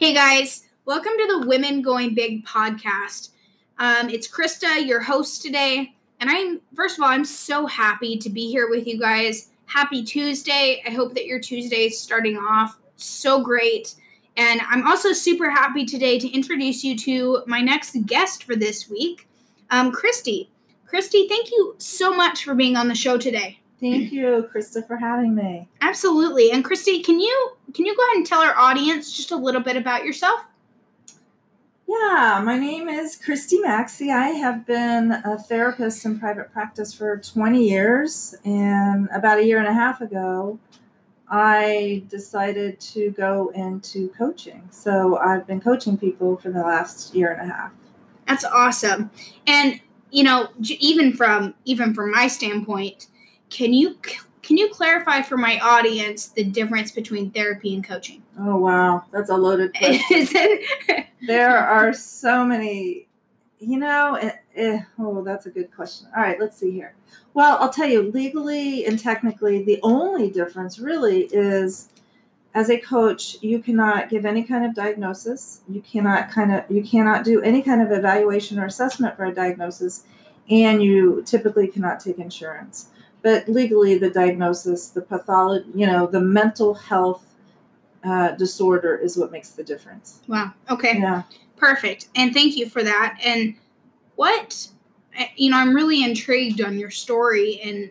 Hey guys, welcome to the Women Going Big podcast. Um, it's Krista, your host today, and I'm first of all, I'm so happy to be here with you guys. Happy Tuesday! I hope that your Tuesday is starting off so great, and I'm also super happy today to introduce you to my next guest for this week, um, Christy. Christy, thank you so much for being on the show today. Thank you, Krista, for having me. Absolutely. And Christy, can you can you go ahead and tell our audience just a little bit about yourself? Yeah, my name is Christy Maxey. I have been a therapist in private practice for 20 years, and about a year and a half ago, I decided to go into coaching. So I've been coaching people for the last year and a half. That's awesome. And you know, even from even from my standpoint, can you can you clarify for my audience the difference between therapy and coaching? Oh wow, that's a loaded question. there are so many, you know. Eh, eh, oh, that's a good question. All right, let's see here. Well, I'll tell you, legally and technically, the only difference really is as a coach, you cannot give any kind of diagnosis. You cannot kind of you cannot do any kind of evaluation or assessment for a diagnosis, and you typically cannot take insurance but legally the diagnosis the pathology you know the mental health uh, disorder is what makes the difference. Wow okay. Yeah. Perfect and thank you for that and what eh, you know i'm really intrigued on your story and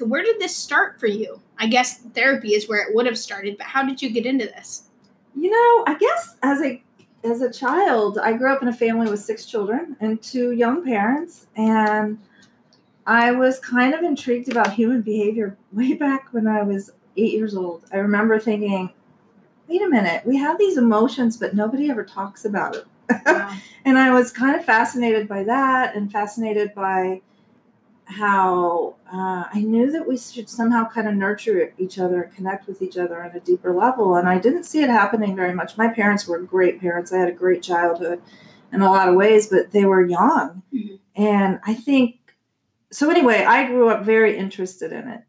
where did this start for you? I guess therapy is where it would have started but how did you get into this? You know i guess as a as a child i grew up in a family with six children and two young parents and I was kind of intrigued about human behavior way back when I was eight years old. I remember thinking, wait a minute, we have these emotions, but nobody ever talks about it. Wow. and I was kind of fascinated by that and fascinated by how uh, I knew that we should somehow kind of nurture each other and connect with each other on a deeper level. And I didn't see it happening very much. My parents were great parents. I had a great childhood in a lot of ways, but they were young. Mm-hmm. And I think so anyway, I grew up very interested in it,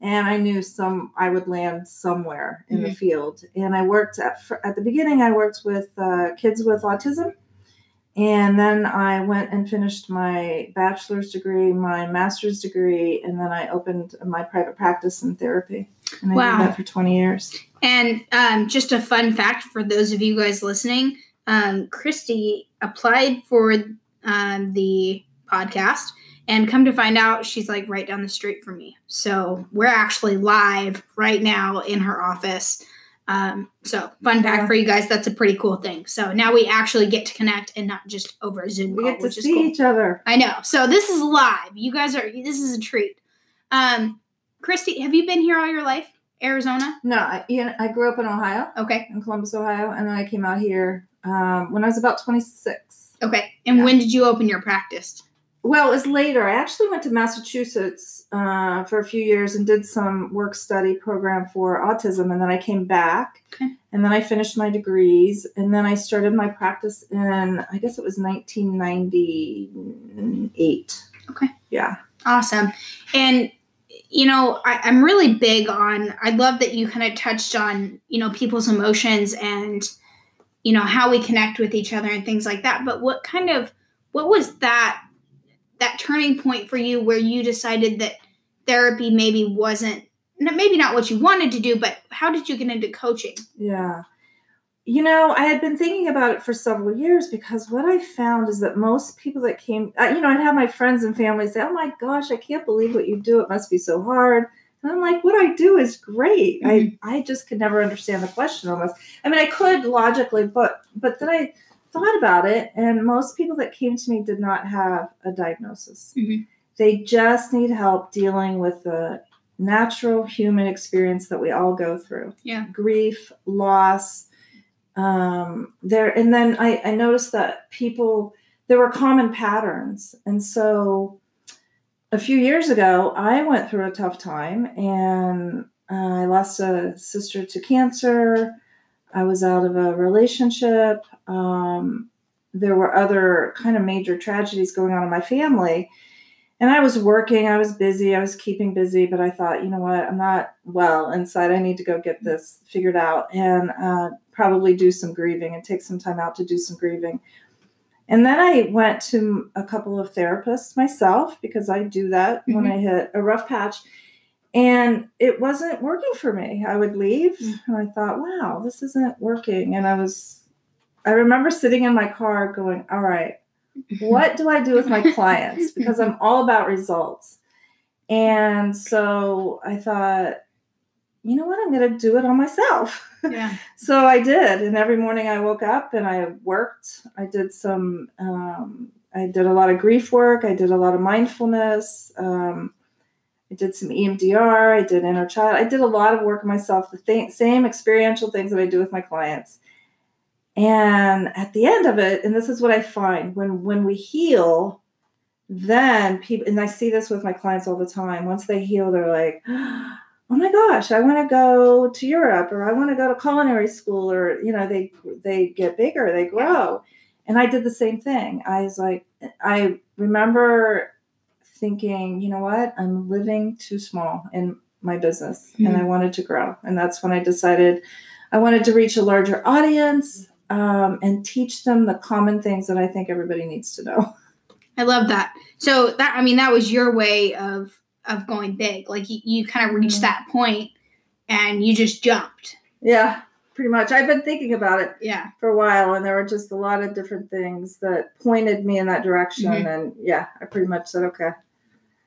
and I knew some I would land somewhere in mm-hmm. the field. And I worked at at the beginning. I worked with uh, kids with autism, and then I went and finished my bachelor's degree, my master's degree, and then I opened my private practice in therapy. And I wow. did that for twenty years. And um, just a fun fact for those of you guys listening, um, Christy applied for um, the podcast and come to find out, she's like right down the street from me. So we're actually live right now in her office. Um, so fun fact yeah. for you guys, that's a pretty cool thing. So now we actually get to connect and not just over Zoom we call, get to see cool. each other. I know. So this is live. You guys are. This is a treat. Um, Christy, have you been here all your life? Arizona? No, I, I grew up in Ohio. Okay. In Columbus, Ohio, and then I came out here um, when I was about twenty six. Okay. And yeah. when did you open your practice? Well, it was later. I actually went to Massachusetts uh, for a few years and did some work study program for autism, and then I came back, okay. and then I finished my degrees, and then I started my practice in I guess it was 1998. Okay. Yeah. Awesome. And you know, I, I'm really big on. I love that you kind of touched on you know people's emotions and you know how we connect with each other and things like that. But what kind of what was that that turning point for you where you decided that therapy maybe wasn't maybe not what you wanted to do but how did you get into coaching? Yeah. You know i had been thinking about it for several years because what i found is that most people that came you know i'd have my friends and family say oh my gosh i can't believe what you do. It must be so hard. And i'm like what i do is great. Mm-hmm. i i just could never understand the question almost. I mean i could logically but but then i thought about it, and most people that came to me did not have a diagnosis. Mm-hmm. They just need help dealing with the natural human experience that we all go through. Yeah. Grief, loss. Um, there and then I, I noticed that people there were common patterns. And so a few years ago, I went through a tough time and uh, I lost a sister to cancer. I was out of a relationship. Um, there were other kind of major tragedies going on in my family. And I was working, I was busy, I was keeping busy, but I thought, you know what, I'm not well inside. I need to go get this figured out. And uh, probably do some grieving and take some time out to do some grieving. And then I went to a couple of therapists myself because I do that mm-hmm. when I hit a rough patch. And it wasn't working for me. I would leave mm-hmm. and I thought, wow, this isn't working. And I was, I remember sitting in my car going, all right, what do I do with my clients? Because I'm all about results. And so I thought, you know what? I'm going to do it on myself. Yeah. so I did. And every morning I woke up and I worked. I did some, um, I did a lot of grief work. I did a lot of mindfulness. Um, I did some EMDR. I did inner child. I did a lot of work myself, the th- same experiential things that I do with my clients. And at the end of it, and this is what I find when when we heal, then people and I see this with my clients all the time. Once they heal, they're like, oh my gosh, I want to go to Europe or I want to go to culinary school or you know they they get bigger, they grow. And I did the same thing. I was like I remember thinking, you know what? I'm living too small in my business mm-hmm. and I wanted to grow. And that's when I decided I wanted to reach a larger audience um, and teach them the common things that I think everybody needs to know. I love that. So that I mean that was your way of of going big. Like you, you kind of reached mm-hmm. that point and you just jumped. Yeah, pretty much. I've been thinking about it yeah. for a while and there were just a lot of different things that pointed me in that direction mm-hmm. and yeah, I pretty much said okay.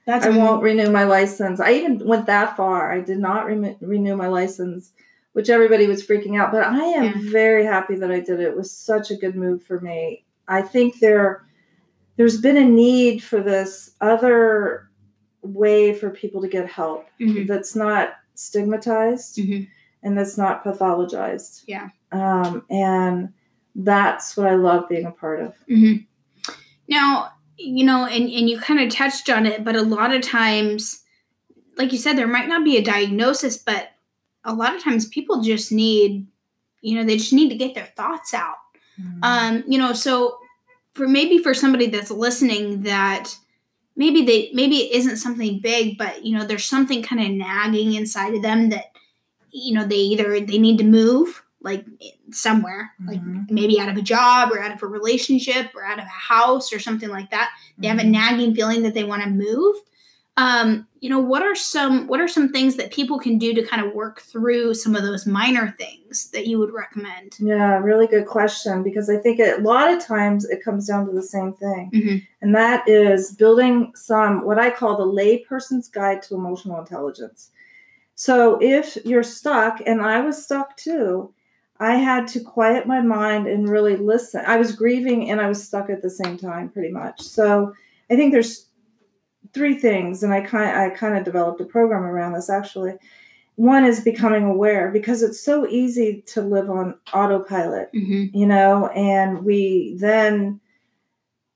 That's I won't renew my license. I even went that far. I did not re- renew my license, which everybody was freaking out, but I am yeah. very happy that I did it. It was such a good move for me. I think there there's been a need for this other way for people to get help mm-hmm. that's not stigmatized mm-hmm. and that's not pathologized. Yeah. Um, and that's what I love being a part of. Mm-hmm. Now, you know, and, and you kind of touched on it, but a lot of times, like you said, there might not be a diagnosis, but a lot of times people just need, you know, they just need to get their thoughts out. Mm-hmm. Um, you know, so for maybe for somebody that's listening that maybe they maybe it isn't something big but you know there's something kind of nagging inside of them that you know they either they need to move like somewhere mm-hmm. like maybe out of a job or out of a relationship or out of a house or something like that they have a mm-hmm. nagging feeling that they want to move um, you know what are some what are some things that people can do to kind of work through some of those minor things that you would recommend yeah really good question because i think a lot of times it comes down to the same thing mm-hmm. and that is building some what i call the layperson's guide to emotional intelligence so if you're stuck and i was stuck too i had to quiet my mind and really listen i was grieving and i was stuck at the same time pretty much so i think there's three things, and I kind I kind of developed a program around this actually. One is becoming aware because it's so easy to live on autopilot, mm-hmm. you know, and we then.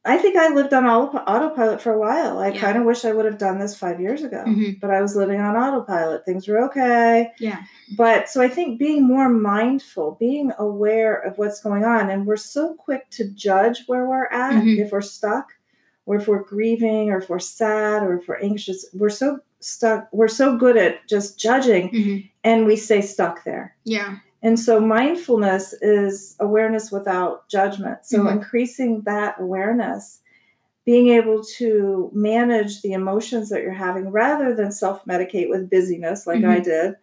I think I lived on autopilot for a while. I yeah. kind of wish I would have done this five years ago, mm-hmm. but I was living on autopilot. Things were okay. Yeah. But so I think being more mindful, being aware of what's going on, and we're so quick to judge where we're at mm-hmm. if we're stuck or if we're grieving or if we're sad or if we're anxious we're so stuck we're so good at just judging mm-hmm. and we stay stuck there yeah and so mindfulness is awareness without judgment so mm-hmm. increasing that awareness being able to manage the emotions that you're having rather than self-medicate with busyness like mm-hmm. i did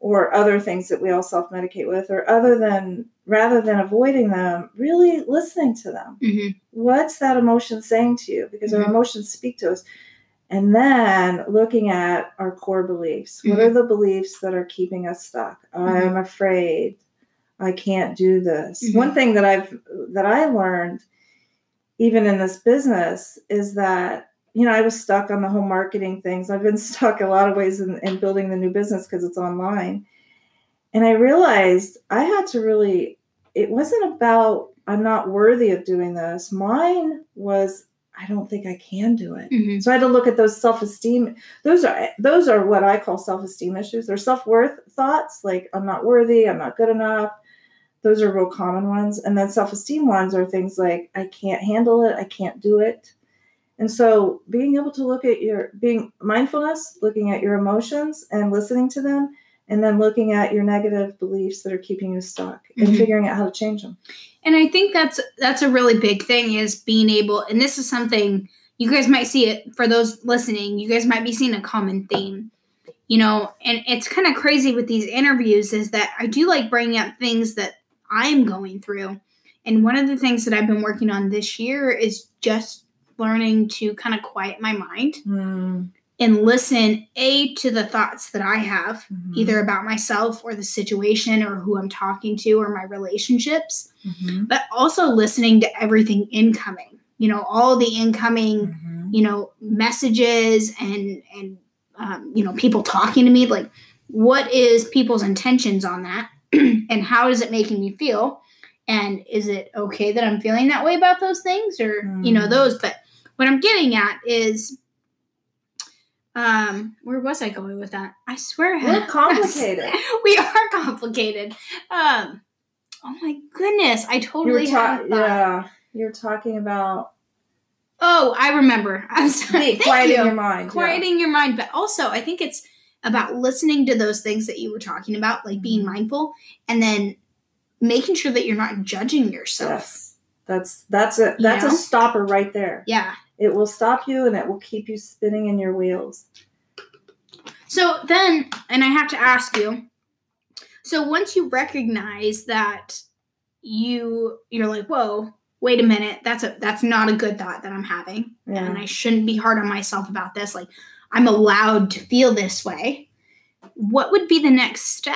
or other things that we all self-medicate with or other than rather than avoiding them really listening to them mm-hmm. what's that emotion saying to you because mm-hmm. our emotions speak to us and then looking at our core beliefs mm-hmm. what are the beliefs that are keeping us stuck mm-hmm. i'm afraid i can't do this mm-hmm. one thing that i've that i learned even in this business is that you know, I was stuck on the whole marketing things. I've been stuck a lot of ways in, in building the new business because it's online. And I realized I had to really, it wasn't about, I'm not worthy of doing this. Mine was, I don't think I can do it. Mm-hmm. So I had to look at those self-esteem. Those are those are what I call self-esteem issues. They're self-worth thoughts, like I'm not worthy, I'm not good enough. Those are real common ones. And then self-esteem ones are things like I can't handle it, I can't do it. And so being able to look at your being mindfulness, looking at your emotions and listening to them and then looking at your negative beliefs that are keeping you stuck and Mhm. figuring out how to change them. And I think that's that's a really big thing is being able and this is something you guys might see it for those listening, you guys might be seeing a common theme. You know, and it's kind of crazy with these interviews is that I do like bringing up things that I'm going through. And one of the things that I've been working on this year is just learning to kind of quiet my mind Mm, and listen a to the thoughts that I have mhm, either about myself or the situation or who I'm talking to or my relationships mhm, but also listening to everything incoming you know all the incoming mhm. you know messages and and um, you know people talking to me like what is people's intentions on that? And how is it making me feel? And is it okay that i'm feeling that way about those things or you know Mm. those? But what i'm getting at is um where was i going with that i swear We're complicated. we are complicated um oh my goodness i You totally ta- had a yeah, you're talking about Oh, I remember. I'm sorry. be quieting you. your mind. yeah. Quieting your mind, but also I think it's about listening to those things that you were talking about, like being Mhm. mindful, and then making sure that you're not judging yourself. Yes, that's that's a that's You know? a stopper right there. Yeah. It will stop you and it will keep you spinning in your wheels. So then, and I have to ask you. So once you recognize that you you're like, whoa, wait a minute, that's a that's not a good thought that I'm having. Yeah. and I shouldn't be hard on myself about this. Like, I'm allowed to feel this way. What would be the next step?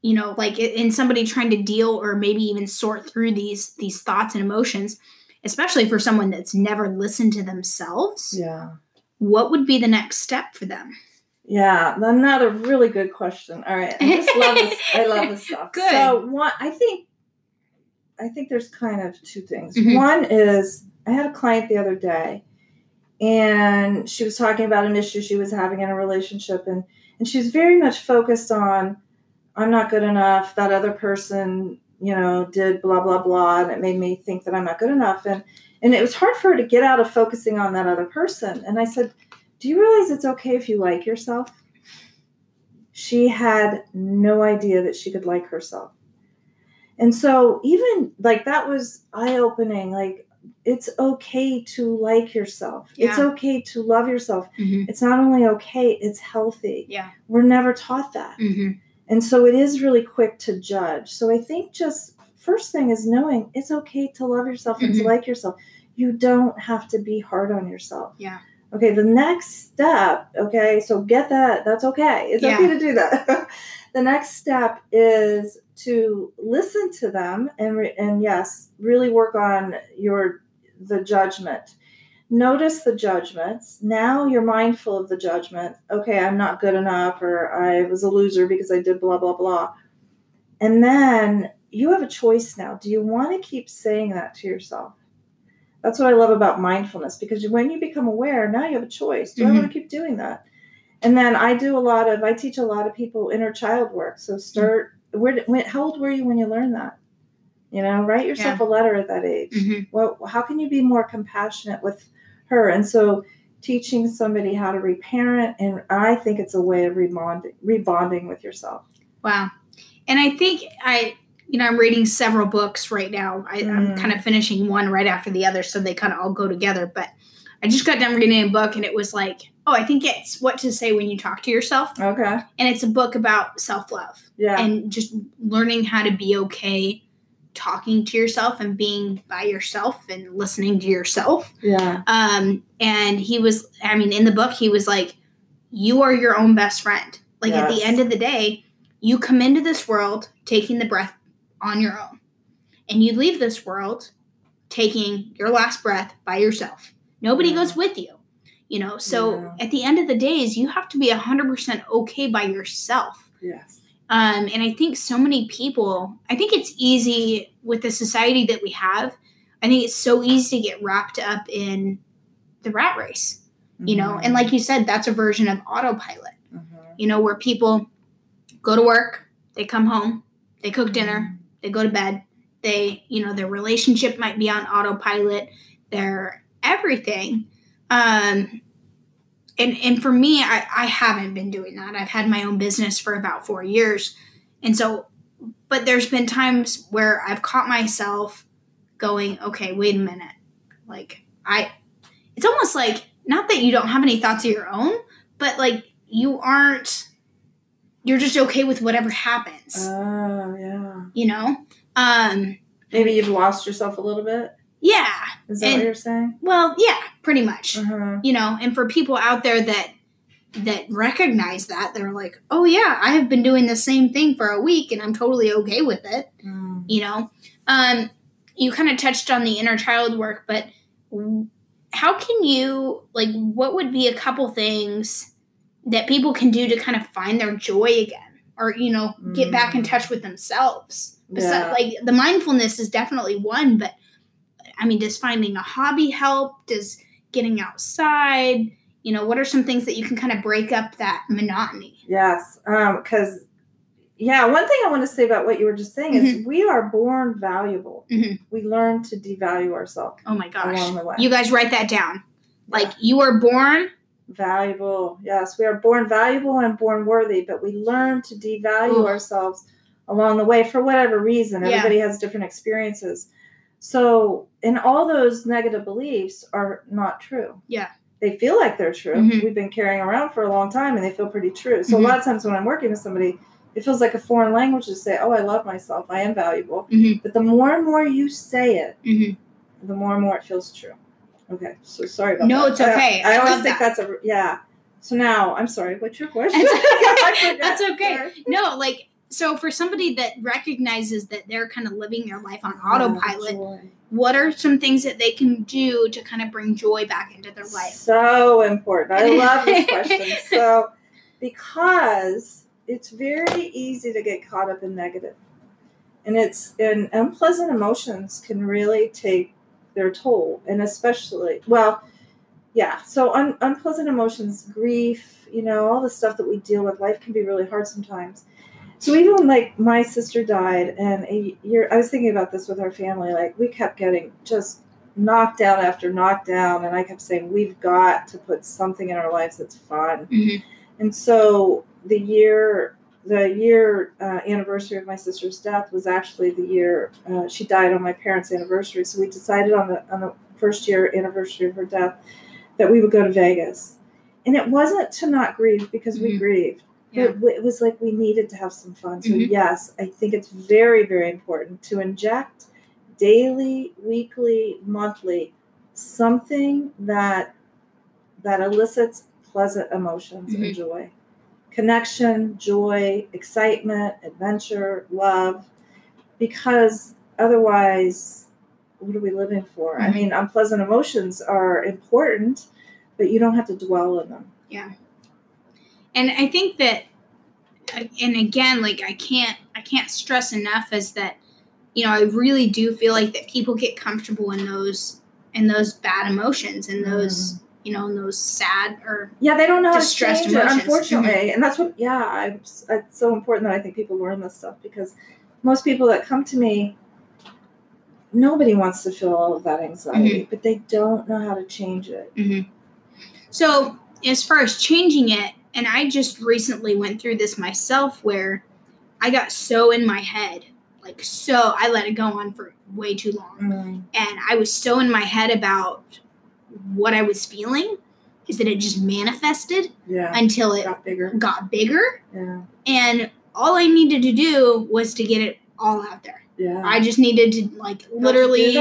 You know, like in somebody trying to deal or maybe even sort through these these thoughts and emotions, especially for someone that's never listened to themselves. Yeah. What would be the next step for them? Yeah, another really good question. All right, I just love this. I love this stuff. Good. So one, I think, I think there's kind of two things. Mhm. One is I had a client the other day, and she was talking about an issue she was having in a relationship, and and she was very much focused on, I'm not good enough. That other person, you know, did blah blah blah, and it made me think that I'm not good enough, and and it was hard for her to get out of focusing on that other person. And I said, Do you realize it's okay if you like yourself? She had no idea that she could like herself. And so, even like that was eye opening. Like, it's okay to like yourself. It's okay to love yourself. Mm-hmm. It's not only okay, it's healthy. Yeah. We're never taught that. Mm-hmm. And so it is really quick to judge. So I think just first thing is knowing it's okay to love yourself and to Mhm. like yourself. You don't have to be hard on yourself. Yeah. Okay, the next step, okay, so get that. That's okay. It's okay to do that. the next step is to listen to them and re- and yes, really work on your the judgment. Notice the judgments. Now you're mindful of the judgment. Okay, I'm not good enough or I was a loser because I did blah blah blah. And then you have a choice now. Do you want to keep saying that to yourself? That's what I love about mindfulness because when you become aware, now you have a choice. Do I want to keep doing that? And then I do a lot of, I teach a lot of people inner child work. So start, where, did- when, how old were you when you learned that? You know, write yourself a letter at that age. Mm-hmm. Well, how can you be more compassionate with her? And so teaching somebody how to reparent, and I think it's a way of rebonding, rebonding with yourself. Wow. And I think I, you know, I'm reading several books right now. I, I'm Mm. kind of finishing one right after the other, so they kind of all go together. But I just got done reading a book, and it was like, oh, I think it's what to say when you talk to yourself. Okay. And it's a book about self love Yeah. and just learning how to be okay talking to yourself and being by yourself and listening to yourself. yeah. Um, and he was, I mean, in the book, he was like, you are your own best friend. Like at the end of the day, you come into this world taking the breath on your own, and you leave this world taking your last breath by yourself. Nobody Yeah. goes with you, you know. So Yeah. at the end of the days, you have to be 100% okay by yourself. Yes. Um, and I think so many people, I think it's easy with the society that we have. I think it's so easy to get wrapped up in the rat race, you know. And like you said, that's a version of autopilot, Mhm. you know, where people go to work, they come home, they cook dinner, they go to bed, they, you know, their relationship might be on autopilot, their everything. Um, and and for me I, I haven't been doing that. I've had my own business for about four years. And so but there's been times where i've caught myself going okay wait a minute. Like i it's almost like not that you don't have any thoughts of your own but like you aren't you're just okay with whatever happens. Oh, yeah. you know? Um Maybe you've lost yourself a little bit. Yeah Is that And- what you're saying? well yeah pretty much Uh-huh. you know and for people out there that that recognize that they're like oh yeah i have been doing the same thing for a week and i'm totally okay with it Mm. you know um you kind of touched on the inner child work but how can you like what would be a couple things that people can do to kind of find their joy again or you know get back in Mm. touch with themselves Yeah. like the mindfulness is definitely one but i mean does finding a hobby help does getting outside you know what are some things that you can kind of break up that monotony Yes. Um, because yeah, one thing I want to say about what you were just saying is we are born valuable. Mhm. We learn to devalue ourselves oh my gosh along the way. you guys write that down like you were born valuable. Yes, we are born valuable and born worthy, but we learn to devalue Ooh. ourselves along the way for whatever reason. Yeah. Everybody has different experiences. So, and all those negative beliefs are not true. Yeah. They feel like they're true. Mhm. We've been carrying around for a long time and they feel pretty true. So, Mhm. a lot of times when I'm working with somebody, it feels like a foreign language to say, Oh, I love myself. I am valuable. Mhm. But the more and more you say it, Mhm. the more and more it feels true. Okay, so sorry about No, that. No, it's okay. I, I always think that. that's a yeah. So now I'm sorry. What's your question? That's okay. That's okay. Sorry. no like so for somebody that recognizes that they're kind of living their life on autopilot what are some things that they can do to kind of bring joy back into their life So important. I love this question. So because it's very easy to get caught up in negative, and it's and unpleasant emotions can really take their toll, and especially well. Yeah, so un- unpleasant emotions, grief, you know, all the stuff that we deal with, life can be really hard sometimes. So even when like my sister died, and a year, I was thinking about this with our family. Like we kept getting just knockdown after knocked down, and I kept saying we've got to put something in our lives that's fun. Mhm. And so the year, the year uh, anniversary of my sister's death was actually the year uh, she died on my parents' anniversary. So we decided on the on the first year anniversary of her death that we would go to Vegas. And it wasn't to not grieve because we Mhm. grieved. Yeah. It, it was like we needed to have some fun. So Mhm. yes, I think it's very, very important to inject daily, weekly, monthly something that that elicits pleasant emotions Mhm. and joy. Connection, joy, excitement, adventure, love. Because otherwise, what are we living for? I Mhm. mean, unpleasant emotions are important, but you don't have to dwell in them. And i think that uh, and again like i can't i can't stress enough is that you know i really do feel like that people get comfortable in those in those bad emotions and those mm. you know in those sad or Yeah, they don't know how to Distressed change emotions. it, unfortunately. Mm-hmm. And that's what, yeah, I, it's so important that I think people learn this stuff because most people that come to me, nobody wants to feel all of that anxiety, mm-hmm. but they don't know how to change it. Mm-hmm. So, as far as changing it, and I just recently went through this myself where I got so in my head, like so I let it go on for way too long. Mm, And I was so in my head about what I was feeling is that it just manifested yeah, until it got bigger. got bigger. Yeah, And all I needed to do was to get it all out there. yeah. I just needed to like How'd you do literally.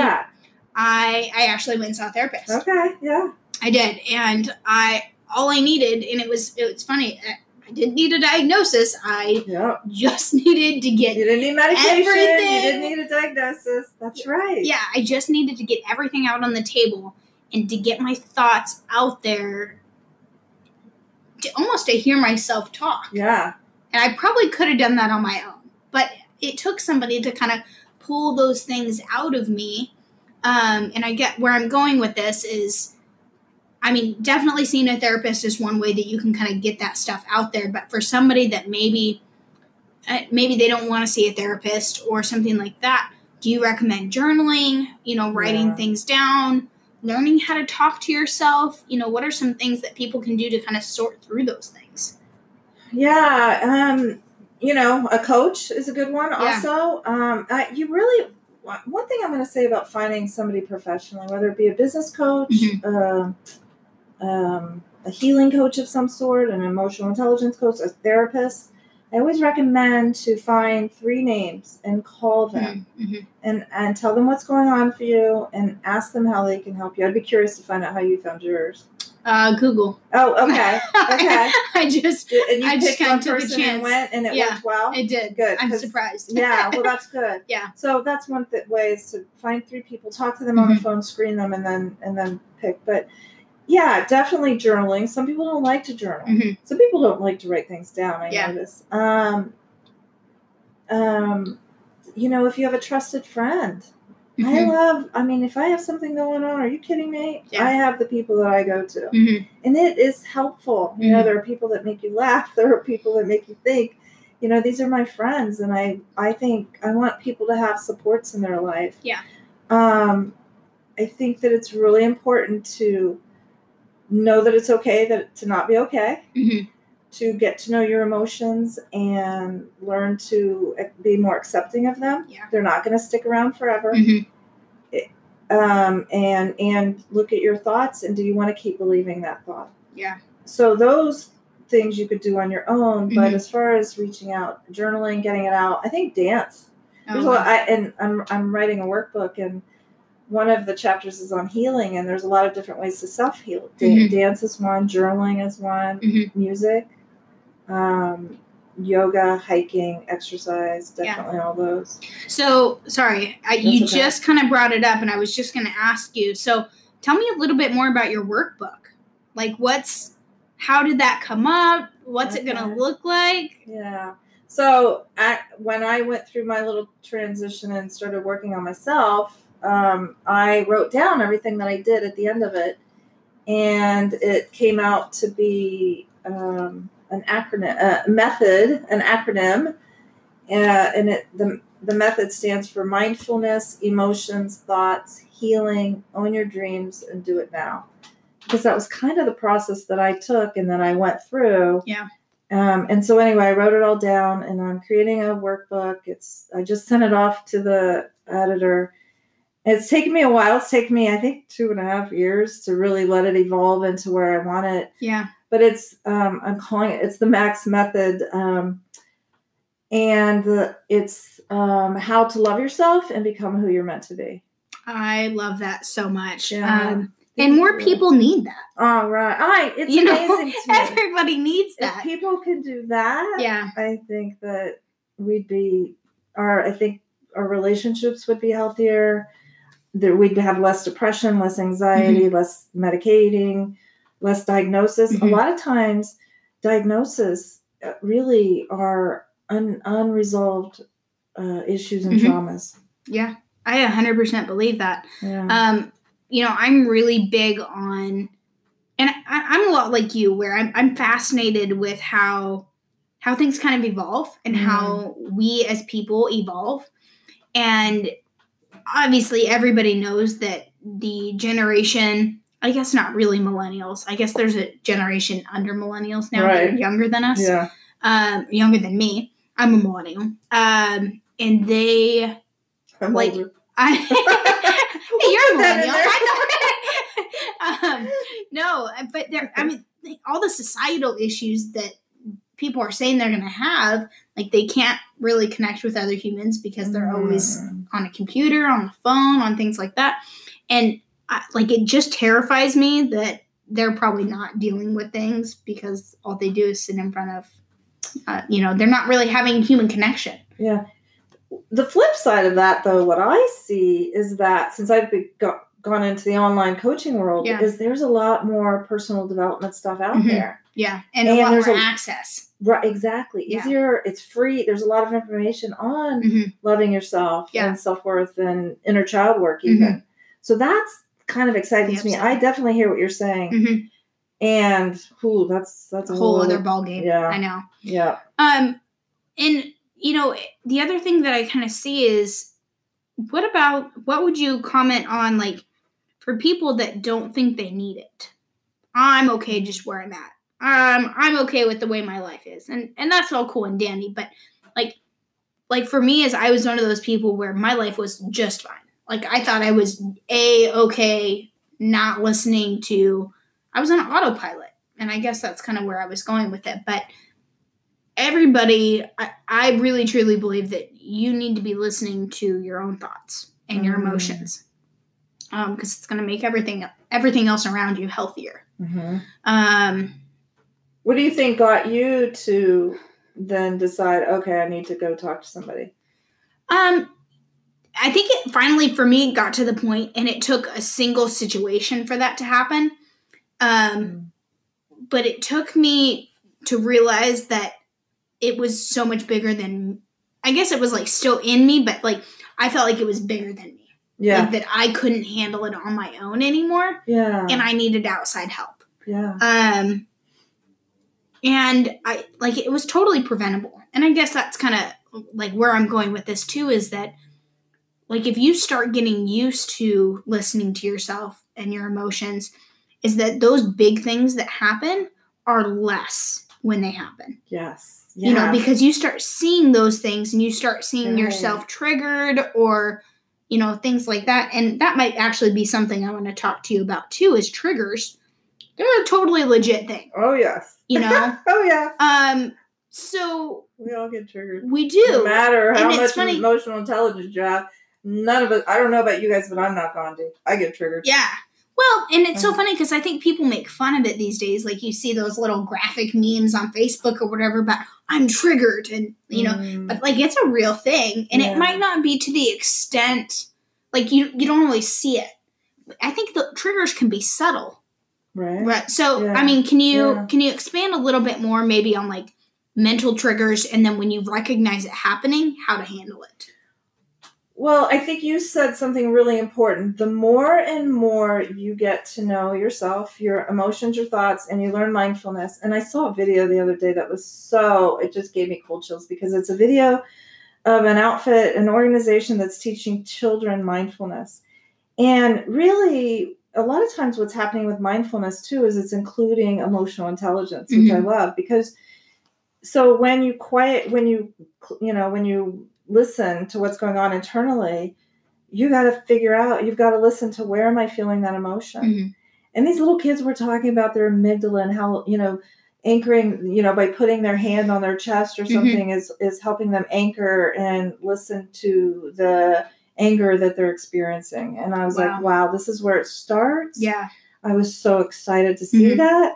I I actually went and saw a therapist. Okay, yeah, I did, and I all I needed, and it was it was funny. I- I didn't need a diagnosis. I yeah. just needed to You get didn't need medication. Everything. You didn't need a diagnosis. That's right. yeah. I just needed to get everything out on the table and to get my thoughts out there. To almost to hear myself talk, Yeah. and I probably could have done that on my own, but it took somebody to kind of pull those things out of me. Um, and I get where I'm going with this is I mean, definitely seeing a therapist is one way that you can kind of get that stuff out there. But for somebody that maybe uh, maybe they don't want to see a therapist or something like that, do you recommend journaling? You know, writing Yeah. things down. learning how to talk to yourself? You know, what are some things that people can do to kind of sort through those things? Yeah, um, you know, a coach is a good one. Yeah. Also, um, I, you really one thing I'm going to say about finding somebody professionally, whether it be a business coach, Mhm. uh, um, a healing coach of some sort, an emotional intelligence coach, a therapist. I always recommend to find three names and call them Mhm. and and tell them what's going on for you and ask them how they can help you. I'd be curious to find out how you found yours. Uh, Google. Oh, okay, okay. I just, And you I just picked one took a person and chance. went, and it Yeah. worked well. It did. Good, I'm surprised. yeah, well, that's good. Yeah. So that's one th- way is to find three people, talk to them on the Mhm. phone, screen them, and then and then pick. But yeah, definitely journaling. Some people don't like to journal. Mhm. Some people don't like to write things down. I Yeah. notice. Um, um, you know, if you have a trusted friend, I Mhm. love. I mean, if I have something going on, are you kidding me? Yeah. I have the people that I go to Mhm. and it is helpful. You know, Mhm. there are people that make you laugh. There are people that make you think. You know, these are my friends, and I I think I want people to have supports in their life. Yeah. Um, I think that it's really important to know that it's okay that to not be okay, Mhm. to get to know your emotions and learn to be more accepting of them. Yeah. They're not going to stick around forever Mhm. um, and and look at your thoughts and do you want to keep believing that thought Yeah. so those things you could do on your own but Mhm. as far as reaching out journaling getting it out i think dance there's Oh, a lot, I, and I'm, I'm writing a workbook and one of the chapters is on healing and there's a lot of different ways to self-heal Da- Mhm. dance is one journaling is one Mhm. music um, yoga hiking exercise Yeah. definitely all those So sorry, I, you okay. just kind of brought it up, and I was just going to ask you. So tell me a little bit more about your workbook. Like, what's how did that come up? What's it going to look like? Yeah. So at, when I went through my little transition and started working on myself, um, I wrote down everything that I did at the end of it, and it came out to be um, an acronym, uh, method, an acronym, uh, and it the the method stands for mindfulness, emotions, thoughts, healing, own your dreams, and do it now. Because that was kind of the process that I took and that I went through. Yeah. Um, and so anyway, I wrote it all down, and I'm creating a workbook. It's I just sent it off to the editor. It's taken me a while. It's taken me, I think, two and a half years to really let it evolve into where I want it Yeah. but it's um, I'm calling it it's the Max Method, um, and the, it's um, how to love yourself and become who you're meant to be. I love that so much. Yeah. Um, and more people need that. All right, all right, it's you know, amazing to me. everybody needs If that. people could do that, Yeah. I think that we'd be our I think our relationships would be healthier. That we'd have less depression, less anxiety, less medicating, less diagnosis. Mhm. A lot of times, diagnosis uh, really are un- unresolved uh, issues and Mhm. traumas. Yeah. I 100% believe that. Yeah. um, you know, I'm really big on, and I, I'm a lot like you, where I'm, I'm fascinated with how how things kind of evolve and how we as people evolve, and obviously everybody knows that the generation. I guess not really millennials. I guess there's a generation under millennials now that are Right. younger than us, yeah. um, younger than me. I'm a millennial, um, and they I'm like- older. I hey, you're a Put that in millennial. I know. um, no, but there. I mean, all the societal issues that people are saying they're going to have, like they can't really connect with other humans because they're always Mm. on a computer, on the phone, on things like that, and I, like it just terrifies me that they're probably not dealing with things because all they do is sit in front of. Uh, you know, they're not really having human connection. Yeah. The flip side of that, though, what I see is that since I've be, go, gone into the online coaching world, Yeah. is there's a lot more personal development stuff out Mhm. there. Yeah, and, a lot there's more a- access. Right, exactly. Yeah. Easier. It's free. There's a lot of information on Mhm. loving yourself Yeah. and self worth and inner child work, even. So that's kind of exciting to me. I definitely hear what you're saying, Mhm. and whoo, that's that's a whole little- other ball game. yeah. I know. Yeah. Um, and you know, the other thing that I kind of see is, what about what would you comment on like for people that don't think they need it, I'm okay just where I'm at. Um, I'm okay with the way my life is, and and that's all cool and dandy. But like, like for me, as I was one of those people where my life was just fine. Like I thought I was a okay, not listening to. I was on autopilot, and I guess that's kind of where I was going with it. But everybody, I, I really truly believe that you need to be listening to your own thoughts and your Mm. emotions, um, because it's going to make everything everything else around you healthier. Mm-hmm. Um, What do you think got you to then decide? Okay, I need to go talk to somebody. Um, I think it finally for me got to the point, and it took a single situation for that to happen. Um, but it took me to realize that it was so much bigger than. I guess it was like still in me, but like I felt like it was bigger than me. Yeah, Like that I couldn't handle it on my own anymore, yeah, and I needed outside help. yeah. Um, and I like it was totally preventable. And I guess that's kind of like where I'm going with this too is that like if you start getting used to listening to yourself and your emotions, is that those big things that happen are less when they happen. Yes, You know, because you start seeing those things and you start seeing Right. yourself triggered or you know things like that and that might actually be something i want to talk to you about too is triggers they're a totally legit thing oh yes, you know oh yeah. um so We all get triggered. we No do matter how much funny- emotional intelligence you have, none of us I don't know about you guys, but I'm not Gandhi. I get triggered. yeah well and it's so Mhm. funny because i think people make fun of it these days like you see those little graphic memes on facebook or whatever but i'm triggered and you know Mm, but like it's a real thing and Yeah. it might not be to the extent like you you don't always see it i think the triggers can be subtle right. Right. So, Yeah. I mean, can you Yeah. can you expand a little bit more, maybe on like mental triggers, and then when you recognize it happening, how to handle it? Well, I think you said something really important. The more and more you get to know yourself, your emotions, your thoughts, and you learn mindfulness. And I saw a video the other day that was so, it just gave me cold chills because it's a video of an outfit, an organization that's teaching children mindfulness. And really, a lot of times what's happening with mindfulness too is it's including emotional intelligence, which I mm-hmm. love because so when you quiet when you you know when you listen to what's going on internally you got to figure out you've got to listen to where am i feeling that emotion Mhm. and these little kids were talking about their amygdala and how you know anchoring you know by putting their hand on their chest or Mhm. something is is helping them anchor and listen to the anger that they're experiencing and i was Wow. like wow this is where it starts Yeah. I was so excited to see Mhm. that.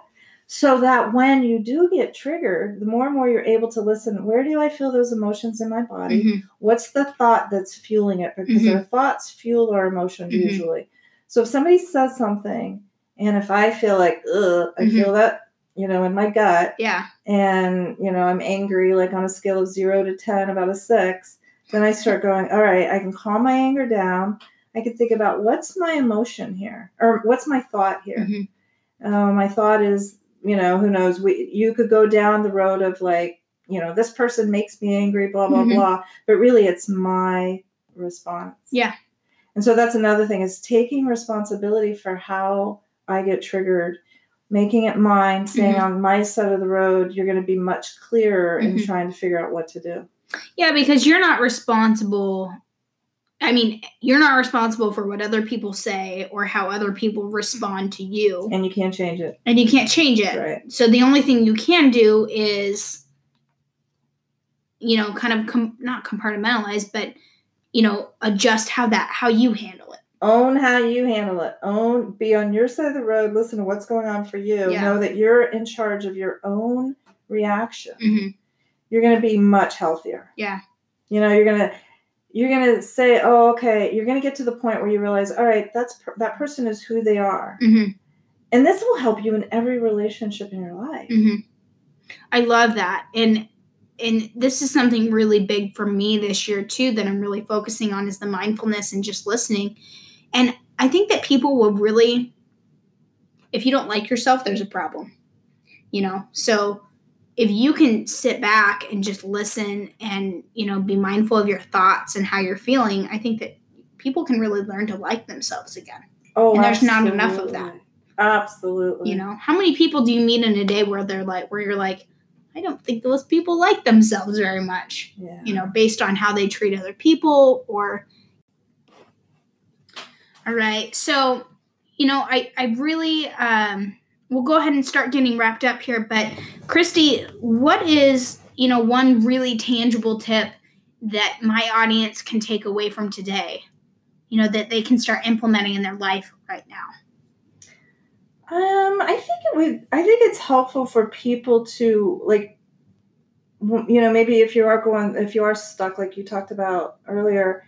So that when you do get triggered, the more and more you're able to listen, where do I feel those emotions in my body? Mhm. What's the thought that's fueling it? Because Mhm. our thoughts fuel our emotions Mhm. usually. So if somebody says something, and if I feel like, ugh, I Mhm. feel that, you know, in my gut, Yeah. and you know, I'm angry, like on a scale of zero to 10, about a six, then I start going, all right, I can calm my anger down. I can think about what's my emotion here, or what's my thought here. Mhm. Uh, my thought is, you know, who knows? We you could go down the road of like, you know, this person makes me angry, blah blah Mhm. blah. But really, it's my response. Yeah. And so that's another thing is taking responsibility for how I get triggered, making it mine, staying Mhm. on my side of the road. You're going to be much clearer in Mhm. trying to figure out what to do. Yeah, because you're not responsible. I mean, you're not responsible for what other people say or how other people respond to you, And you can't change it. and you can't change it. Right. So the only thing you can do is, you know, kind of com- not compartmentalize, but you know, adjust how that how you handle it. Own how you handle it. Own, be on your side of the road. Listen to what's going on for you. Yeah. Know that you're in charge of your own reaction. hmm You're going to be much healthier. Yeah. You know, you're going to you're going to say, "Oh, okay." You're going to get to the point where you realize, "All right, that's per- that person is who they are." hmm And this will help you in every relationship in your life. hmm I love that, and and this is something really big for me this year too that I'm really focusing on is the mindfulness and just listening. And I think that people will really, if you don't like yourself, there's a problem. You know, so if you can sit back and just listen and you know be mindful of your thoughts and how you're feeling, I think that people can really learn to like themselves again. Oh, And there's not enough of that. Absolutely. You know, how many people do you meet in a day where they're like, where you're like, I don't think those people like themselves very much, Yeah. you know, based on how they treat other people or. All right. So, you know, I, I really, um, we'll go ahead and start getting wrapped up here. But, Christy, what is, you know, one really tangible tip that my audience can take away from today, you know, that they can start implementing in their life right now? Um, I think it would. I think it's helpful for people to like, you know, maybe if you are going, if you are stuck, like you talked about earlier,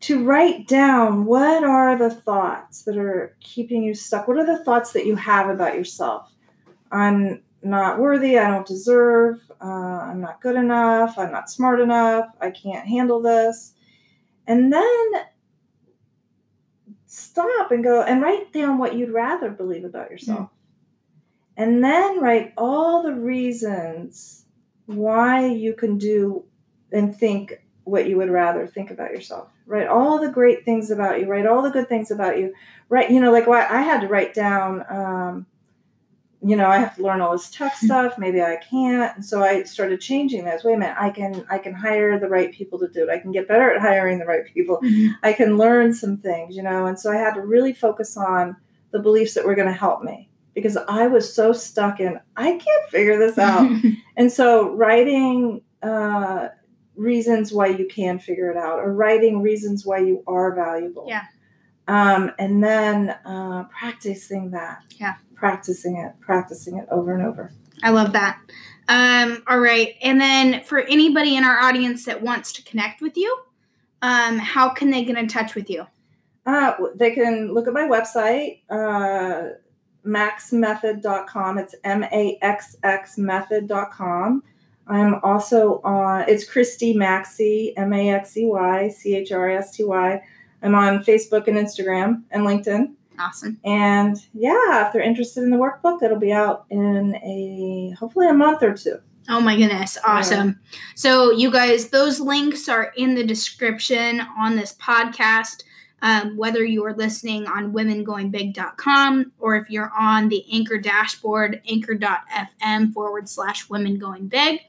to write down what are the thoughts that are keeping you stuck. What are the thoughts that you have about yourself? I'm not worthy. I don't deserve. Uh, I'm not good enough. I'm not smart enough. I can't handle this. And then stop and go and write down what you'd rather believe about yourself. And then write all the reasons why you can do and think what you would rather think about yourself. Write all the great things about you. Write all the good things about you. Write, you know, like why I had to write down, um, you know, I have to learn all this tech stuff. Maybe I can't. And so I started changing those. Wait a minute, I can I can hire the right people to do it. I can get better at hiring the right people. I can learn some things, you know. And so I had to really focus on the beliefs that were going to help me because I was so stuck in I can't figure this out. and so writing uh, reasons why you can figure it out, or writing reasons why you are valuable. Yeah. Um, and then uh, practicing that. Yeah. Practicing it, practicing it over and over. I love that. Um, all right. And then for anybody in our audience that wants to connect with you, um, how can they get in touch with you? Uh, they can look at my website, uh, maxxmethod.com. It's M A X X method.com. I'm also on, it's Christy Maxey, M A X E Y C H R S T Y. I'm on Facebook and Instagram and LinkedIn. Awesome. And yeah, if they're interested in the workbook, it'll be out in a hopefully a month or two. Oh my goodness. Awesome. So, you guys, those links are in the description on this podcast. Um, whether you are listening on womengoingbig.com or if you're on the Anchor dashboard, anchor.fm forward slash women going big.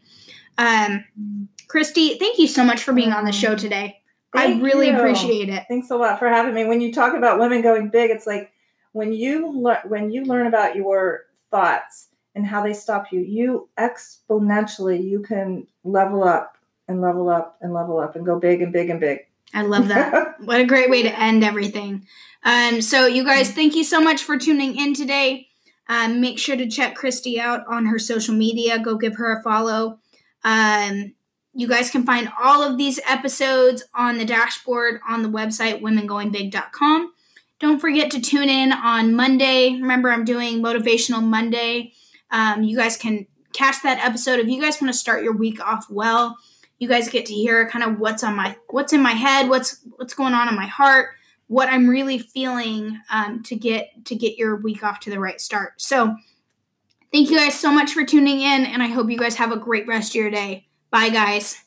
Um, Christy, thank you so much for being on the show today. I really you. appreciate it. Thanks a lot for having me. When you talk about women going big, it's like when you learn when you learn about your thoughts and how they stop you, you exponentially you can level up and level up and level up and go big and big and big. I love that. what a great way to end everything. Um, so, you guys, thank you so much for tuning in today. Um, make sure to check Christy out on her social media. Go give her a follow. Um, you guys can find all of these episodes on the dashboard on the website womengoingbig.com. Don't forget to tune in on Monday. Remember, I'm doing Motivational Monday. Um, you guys can catch that episode if you guys want to start your week off well you guys get to hear kind of what's on my what's in my head what's what's going on in my heart what i'm really feeling um, to get to get your week off to the right start so thank you guys so much for tuning in and i hope you guys have a great rest of your day. Bye guys